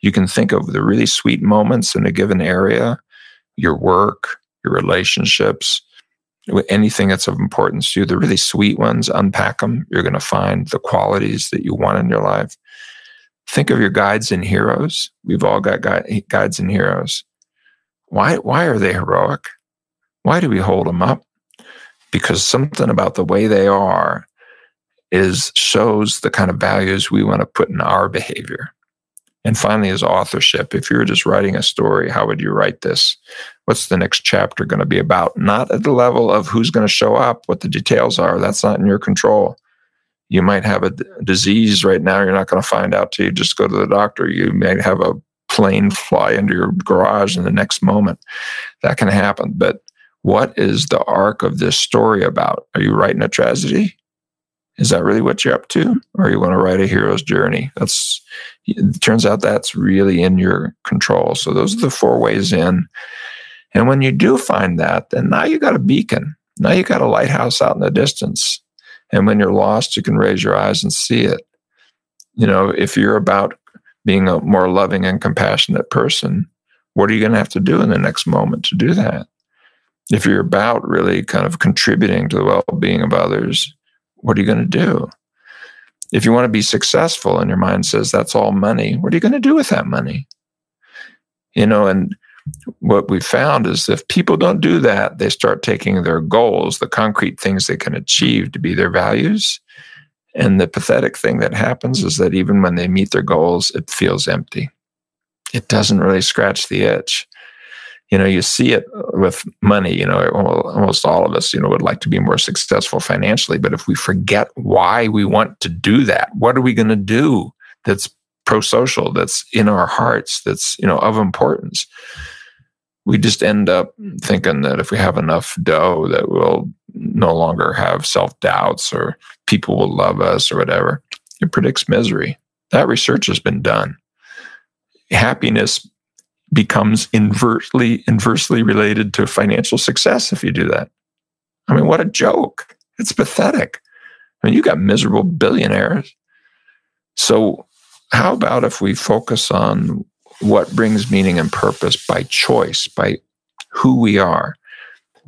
You can think of the really sweet moments in a given area, your work, your relationships, anything that's of importance to you, the really sweet ones, unpack them. You're going to find the qualities that you want in your life. Think of your guides and heroes. We've all got guides and heroes. Why, why are they heroic? Why do we hold them up? Because something about the way they are is shows the kind of values we want to put in our behavior. And finally, is authorship. If you were just writing a story, how would you write this? What's the next chapter going to be about? Not at the level of who's going to show up, what the details are. That's not in your control. You might have a disease right now. You're not going to find out till you just go to the doctor. You may have a plane fly into your garage in the next moment. That can happen. But what is the arc of this story about? Are you writing a tragedy? Is that really what you're up to? Or you want to write a hero's journey? That's it turns out that's really in your control. So those are the four ways in. And when you do find that, then now you got a beacon. Now you got a lighthouse out in the distance. And when you're lost, you can raise your eyes and see it. You know, if you're about being a more loving and compassionate person, what are you going to have to do in the next moment to do that? If you're about really kind of contributing to the well-being of others what are you going to do? If you want to be successful and your mind says that's all money what are you going to do with that money? You know and what we found is if people don't do that they start taking their goals the concrete things they can achieve to be their values. And the pathetic thing that happens is that even when they meet their goals it feels empty. It doesn't really scratch the itch you know, you see it with money, you know, almost all of us, you know, would like to be more successful financially. But if we forget why we want to do that, what are we going to do that's pro social, that's in our hearts, that's, you know, of importance? We just end up thinking that if we have enough dough, that we'll no longer have self doubts or people will love us or whatever. It predicts misery. That research has been done. Happiness becomes inversely inversely related to financial success if you do that. I mean, what a joke. It's pathetic. I mean, you got miserable billionaires. So, how about if we focus on what brings meaning and purpose by choice, by who we are,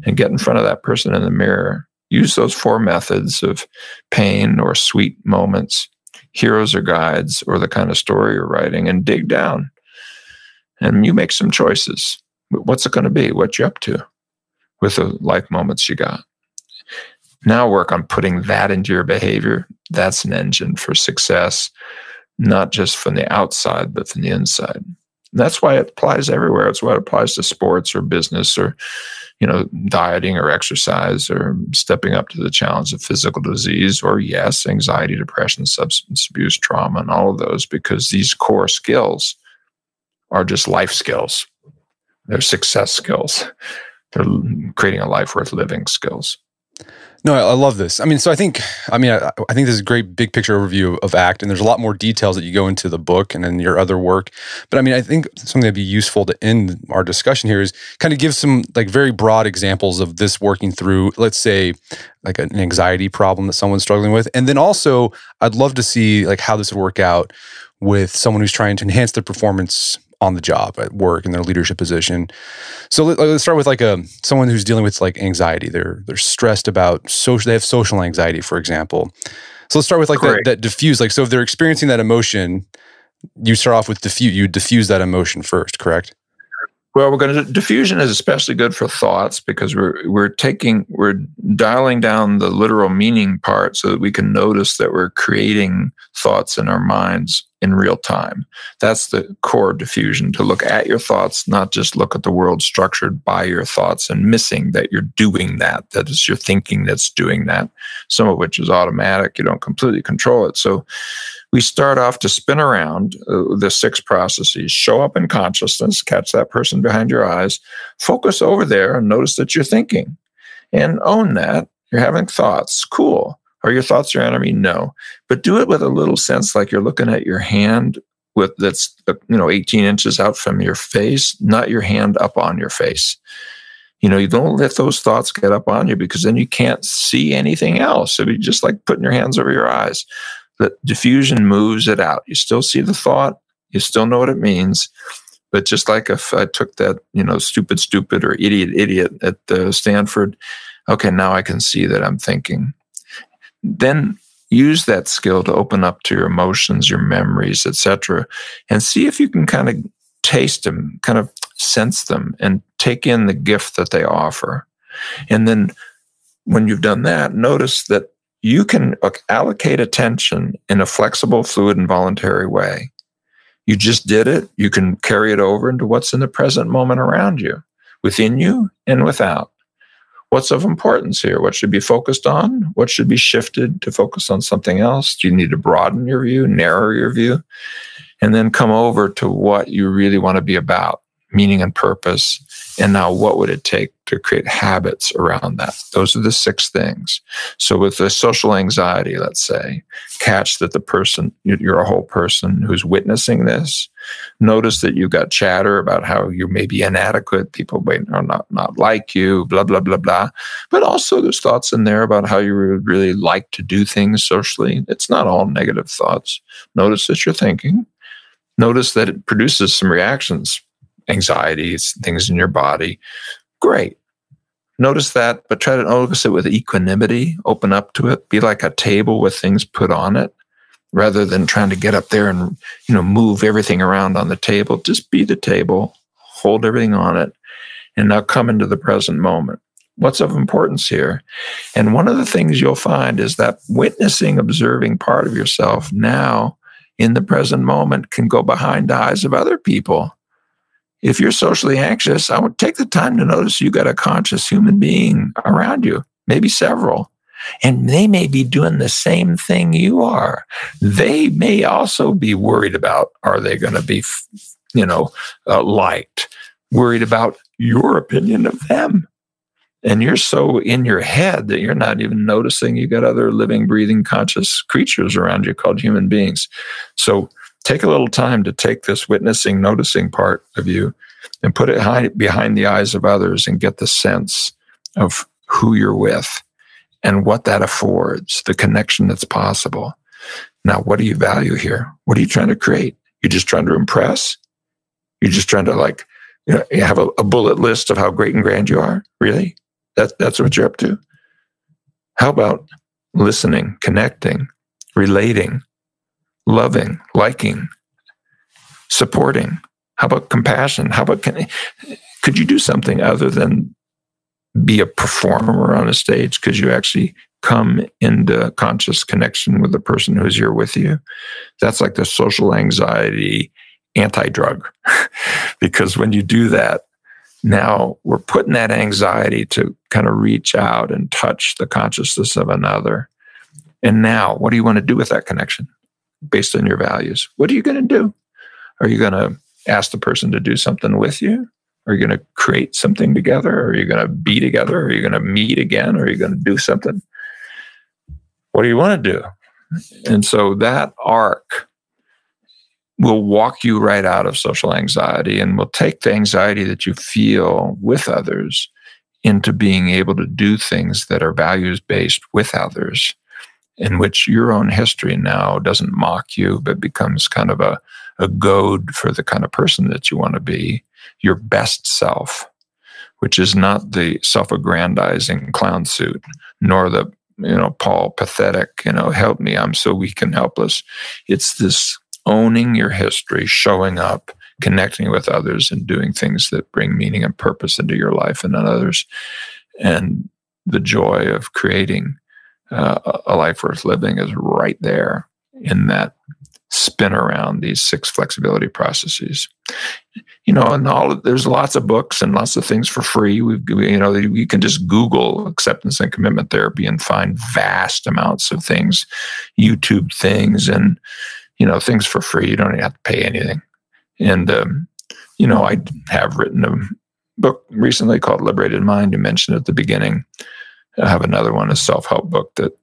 and get in front of that person in the mirror? Use those four methods of pain or sweet moments, heroes or guides, or the kind of story you're writing, and dig down and you make some choices. What's it going to be? What you up to with the life moments you got? Now work on putting that into your behavior. That's an engine for success, not just from the outside, but from the inside. And that's why it applies everywhere. It's why it applies to sports or business or, you know, dieting or exercise or stepping up to the challenge of physical disease or, yes, anxiety, depression, substance abuse, trauma, and all of those, because these core skills are just life skills. They're success skills. They're creating a life worth living skills. No, I, love this. I mean, so I think, I mean, I, I, think this is a great big picture overview of, ACT, and there's a lot more details that you go into the book and in your other work. But I mean, I think something that'd be useful to end our discussion here is kind of give some like very broad examples of this working through, let's say, like an anxiety problem that someone's struggling with, and then also, I'd love to see like how this would work out with someone who's trying to enhance their performance on the job at work in their leadership position. So let, us start with like a someone who's dealing with like anxiety. They're they're stressed about social. They have social anxiety, for example. So let's start with like that, that defuse. Like so, if they're experiencing that emotion, you start off with defuse. You defuse that emotion first, correct? Well, we're going to defusion is especially good for thoughts because we're we're taking we're dialing down the literal meaning part so that we can notice that we're creating thoughts in our minds in real time. That's the core of defusion to look at your thoughts, not just look at the world structured by your thoughts and missing that you're doing that. That is your thinking that's doing that. Some of which is automatic. You don't completely control it. So we start off to spin around uh, the six processes show up in consciousness catch that person behind your eyes focus over there and notice that you're thinking and own that. You're having thoughts. Cool. Are your thoughts your enemy? No. But do it with a little sense like you're looking at your hand with that's uh, you know 18 inches out from your face not your hand up on your face. You know you don't let those thoughts get up on you because then you can't see anything else. So you just like putting your hands over your eyes the defusion moves it out. You still see the thought, you still know what it means. But just like if I took that, you know, stupid, stupid or idiot, idiot at uh, Stanford, okay, now I can see that I'm thinking. Then use that skill to open up to your emotions, your memories, etc., and see if you can kind of taste them, kind of sense them, and take in the gift that they offer. And then when you've done that, notice that you can uh, allocate attention in a flexible, fluid, and voluntary way. You just did it. You can carry it over into what's in the present moment around you, within you and without. What's of importance here? What should be focused on? What should be shifted to focus on something else? Do you need to broaden your view, narrow your view, and then come over to what you really want to be about? meaning and purpose. And now, what would it take to create habits around that? Those are the six things. So, with the social anxiety, let's say, catch that the person, you're a whole person who's witnessing this. Notice that you've got chatter about how you may be inadequate, people may not, not like you, blah, blah, blah, blah. But also, there's thoughts in there about how you would really like to do things socially. It's not all negative thoughts. Notice that you're thinking. Notice that it produces some reactions anxieties, things in your body. Great. Notice that, but try to notice it with equanimity, open up to it, be like a table with things put on it rather than trying to get up there and you know move everything around on the table. Just be the table. Hold everything on it. And now come into the present moment. What's of importance here? And one of the things you'll find is that witnessing observing part of yourself now in the present moment can go behind the eyes of other people if you're socially anxious, I would take the time to notice you got a conscious human being around you, maybe several. And they may be doing the same thing you are. They may also be worried about are they going to be, you know, uh, liked, worried about your opinion of them. And you're so in your head that you're not even noticing you got other living, breathing, conscious creatures around you called human beings. So take a little time to take this witnessing, noticing part of you and put it behind the eyes of others and get the sense of who you're with and what that affords, the connection that's possible. Now, what do you value here? What are you trying to create? You're just trying to impress? You're just trying to like, you know, you have a, a bullet list of how great and grand you are? Really? That, that's what you're up to? How about listening, connecting, relating, loving, liking, supporting? How about compassion? How about can, could you do something other than be a performer on a stage? Could you actually come into conscious connection with the person who's here with you? That's like the social anxiety anti drug. (laughs) because when you do that, now we're putting that anxiety to kind of reach out and touch the consciousness of another. And now, what do you want to do with that connection based on your values? What are you going to do? Are you going to ask the person to do something with you? Are you going to create something together? Are you going to be together? Are you going to meet again? Are you going to do something? What do you want to do? And so that arc will walk you right out of social anxiety and will take the anxiety that you feel with others into being able to do things that are values based with others, in which your own history now doesn't mock you, but becomes kind of a, a goad for the kind of person that you want to be, your best self, which is not the self aggrandizing clown suit, nor the you know, Paul, pathetic, you know, help me, I'm so weak and helpless. It's this owning your history, showing up, connecting with others, and doing things that bring meaning and purpose into your life and others. And the joy of creating uh, a life worth living is right there in that spin around these six flexibility processes. You know, and all there's lots of books and lots of things for free. We, you know, you can just Google acceptance and commitment therapy and find vast amounts of things, YouTube things, and you know things for free. You don't have to pay anything. And um, you know, I have written a book recently called Liberated Mind. You mentioned at the beginning. I have another one, a self-help book that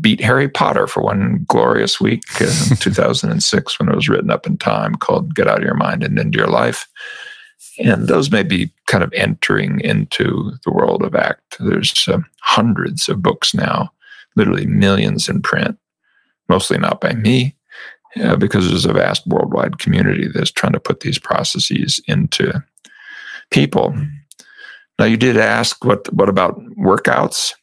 beat Harry Potter for one glorious week in (laughs) 2006 when it was written up in time called Get Out of Your Mind and Into Your Life. And those may be kind of entering into the world of ACT. There's uh, hundreds of books now, literally millions in print, mostly not by me, uh, because there's a vast worldwide community that's trying to put these processes into people. Now, you did ask what what about workouts?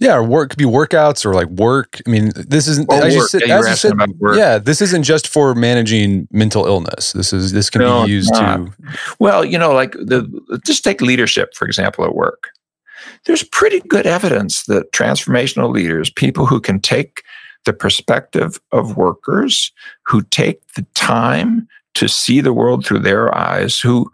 Yeah, or work could be workouts or like work. I mean, this isn't. As you said, yeah, said, yeah, this isn't just for managing mental illness. This is this can no, be used to. Well, you know, like the just take leadership for example at work. There's pretty good evidence that transformational leaders, people who can take the perspective of workers, who take the time to see the world through their eyes, who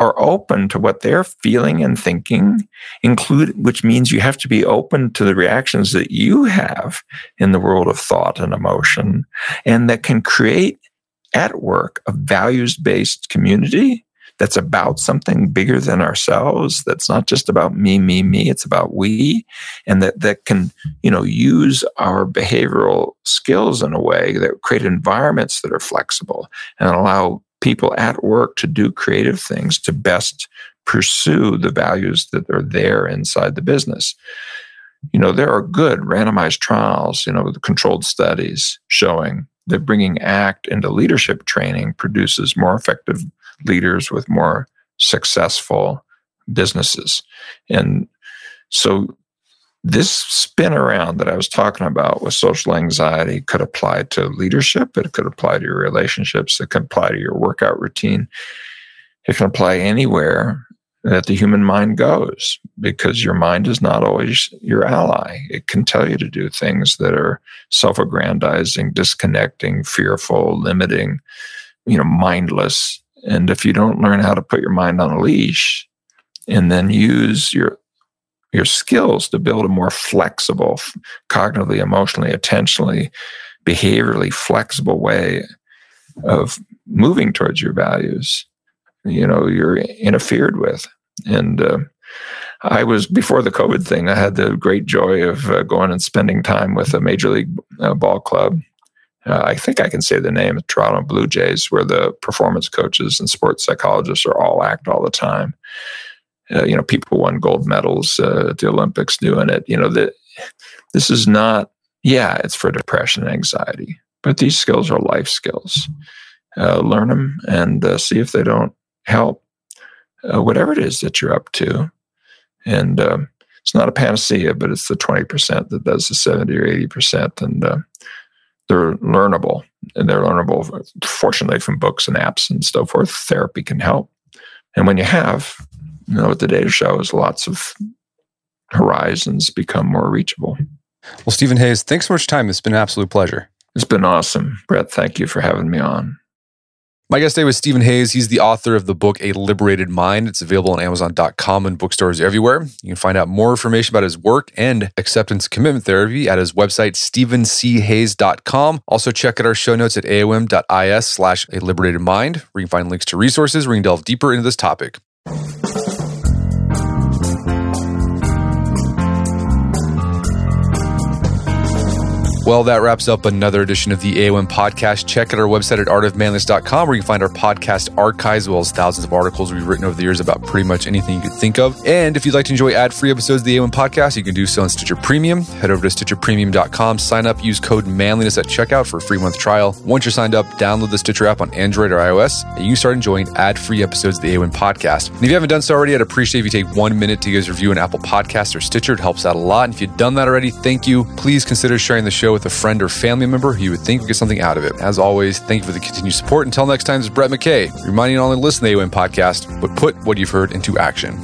are open to what they're feeling and thinking, include, which means you have to be open to the reactions that you have in the world of thought and emotion, and that can create at work a values based community that's about something bigger than ourselves that's not just about me me me it's about we and that that can you know use our behavioral skills in a way that create environments that are flexible and allow people at work to do creative things to best pursue the values that are there inside the business. You know, there are good randomized trials, you know, controlled studies showing that bringing ACT into leadership training produces more effective leaders with more successful businesses. And so this spin around that I was talking about with social anxiety could apply to leadership. It could apply to your relationships. It could apply to your workout routine. It can apply anywhere that the human mind goes because your mind is not always your ally. It can tell you to do things that are self aggrandizing, disconnecting, fearful, limiting, you know, mindless. And if you don't learn how to put your mind on a leash and then use your your skills to build a more flexible, cognitively, emotionally, attentionally, behaviorally flexible way of moving towards your values. You know, you're interfered with. And uh, I was, before the COVID thing, I had the great joy of uh, going and spending time with a major league uh, ball club. Uh, I think I can say the name, Toronto Blue Jays, where the performance coaches and sports psychologists are all act all the time uh, you know, people won gold medals uh, at the Olympics doing it. You know, that this is not, yeah, it's for depression and anxiety, but these skills are life skills. Uh, learn them and uh, see if they don't help, uh, whatever it is that you're up to. And um, it's not a panacea, but it's the 20% that does the 70 or 80%. And uh, they're learnable and they're learnable, fortunately, from books and apps and so forth. Therapy can help. And when you have, you know what the data shows lots of horizons become more reachable well steven hayes thanks so much time it's been an absolute pleasure it's been awesome brett thank you for having me on My guest today was Steven Hayes. He's the author of the book A Liberated Mind. It's available on Amazon.com and bookstores everywhere. You can find out more information about his work and acceptance commitment therapy at his website, stevenchayes.com. Also, check out our show notes at aom.is slash A Liberated Mind, where you can find links to resources where you can delve deeper into this topic. Well, that wraps up another edition of the AOM podcast. Check out our website at artofmanliness.com where you can find our podcast archives as well as thousands of articles we've written over the years about pretty much anything you could think of. And if you'd like to enjoy ad-free episodes of the AOM podcast, you can do so on Stitcher Premium. Head over to stitcherpremium.com, sign up, use code manliness at checkout for a free month trial. Once you're signed up, download the Stitcher app on Android or iOS, and you can start enjoying ad-free episodes of the AOM podcast. And if you haven't done so already, I'd appreciate if you take one minute to give us a review on Apple Podcasts or Stitcher. It helps out a lot. And if you've done that already, thank you. Please consider sharing the show with a friend or family member who you would think would get something out of it. As always, thank you for the continued support. Until next time, this is Brett McKay, reminding you only to listen to the AOM podcast, but put what you've heard into action.